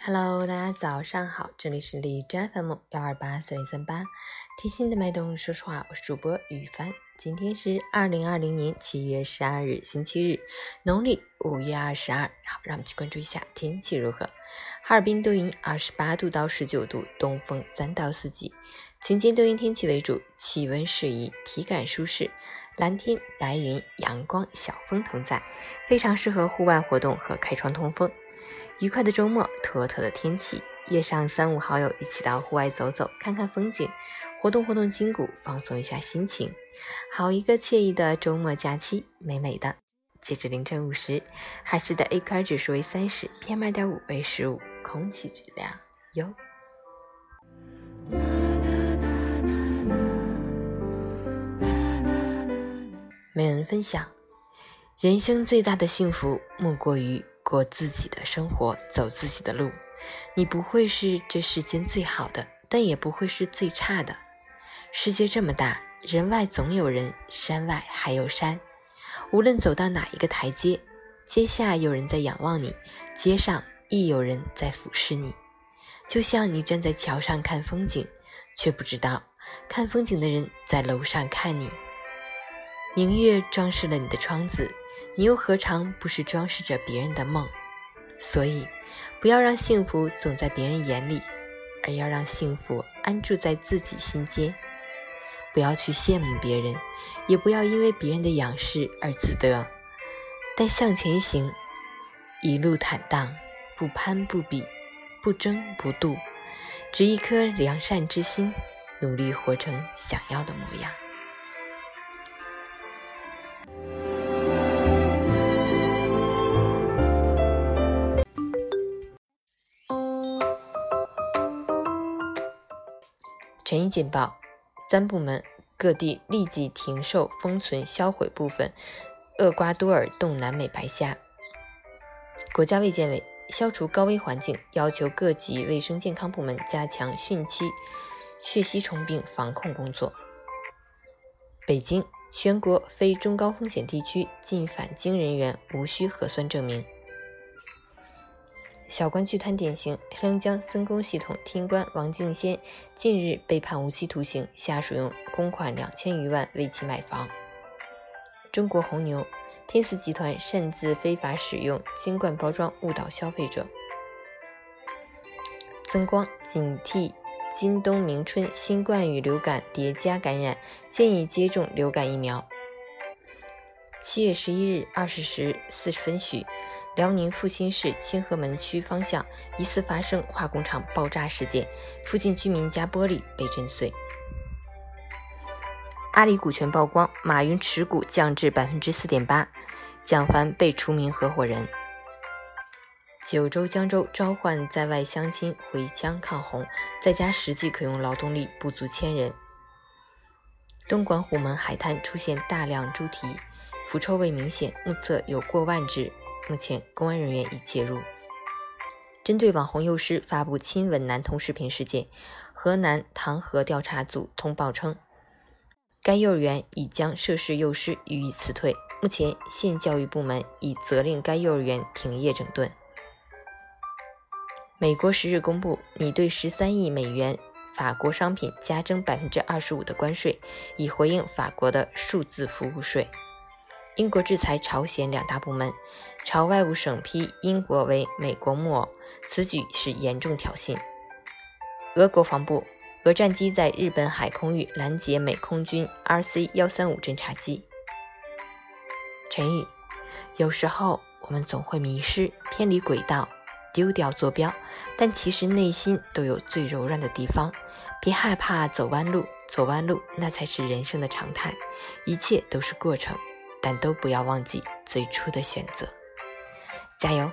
Hello，大家早上好，这里是荔枝 FM 幺二八四零三八，贴心的脉动，说实话，我是主播雨帆。今天是二零二零年七月十二日，星期日，农历五月二十二。好，让我们去关注一下天气如何。哈尔滨多云，二十八度到十九度，东风三到四级，晴间多云天气为主，气温适宜，体感舒适，蓝天白云，阳光小风同在，非常适合户外活动和开窗通风。愉快的周末，妥妥的天气，约上三五好友一起到户外走走，看看风景，活动活动筋骨，放松一下心情，好一个惬意的周末假期，美美的。截至凌晨五时，海市的 AQI 指数为三十，PM 二点五为十五，空气质量优。每人分享，人生最大的幸福莫过于。过自己的生活，走自己的路。你不会是这世间最好的，但也不会是最差的。世界这么大，人外总有人，山外还有山。无论走到哪一个台阶，阶下有人在仰望你，阶上亦有人在俯视你。就像你站在桥上看风景，却不知道看风景的人在楼上看你。明月装饰了你的窗子。你又何尝不是装饰着别人的梦？所以，不要让幸福总在别人眼里，而要让幸福安住在自己心间。不要去羡慕别人，也不要因为别人的仰视而自得。但向前行，一路坦荡，不攀不比，不争不妒，只一颗良善之心，努力活成想要的模样。陈毅警报：三部门各地立即停售、封存、销毁部分厄瓜多尔冻南美白虾。国家卫健委消除高危环境，要求各级卫生健康部门加强汛期血吸虫病防控工作。北京，全国非中高风险地区进返京人员无需核酸证明。小官巨贪典型：黑龙江森工系统厅官王敬先近日被判无期徒刑，下属用公款两千余万为其买房。中国红牛天赐集团擅自非法使用金冠包装误导消费者。增光警惕今冬明春新冠与流感叠加感染，建议接种流感疫苗。七月十一日二十时四十分许。辽宁阜新市清河门区方向疑似发生化工厂爆炸事件，附近居民家玻璃被震碎。阿里股权曝光，马云持股降至百分之四点八，蒋凡被除名合伙人。九州江州召唤在外乡亲回乡抗洪，在家实际可用劳动力不足千人。东莞虎门海滩出现大量猪蹄，腐臭味明显，目测有过万只。目前，公安人员已介入。针对网红幼师发布亲吻男童视频事件，河南唐河调查组通报称，该幼儿园已将涉事幼师予以辞退。目前，县教育部门已责令该幼儿园停业整顿。美国十日公布，拟对十三亿美元法国商品加征百分之二十五的关税，以回应法国的数字服务税。英国制裁朝鲜两大部门，朝外务省批英国为美国木偶，此举是严重挑衅。俄国防部，俄战机在日本海空域拦截美空军 RC 幺三五侦察机。陈宇，有时候我们总会迷失、偏离轨道、丢掉坐标，但其实内心都有最柔软的地方。别害怕走弯路，走弯路那才是人生的常态，一切都是过程。但都不要忘记最初的选择，加油！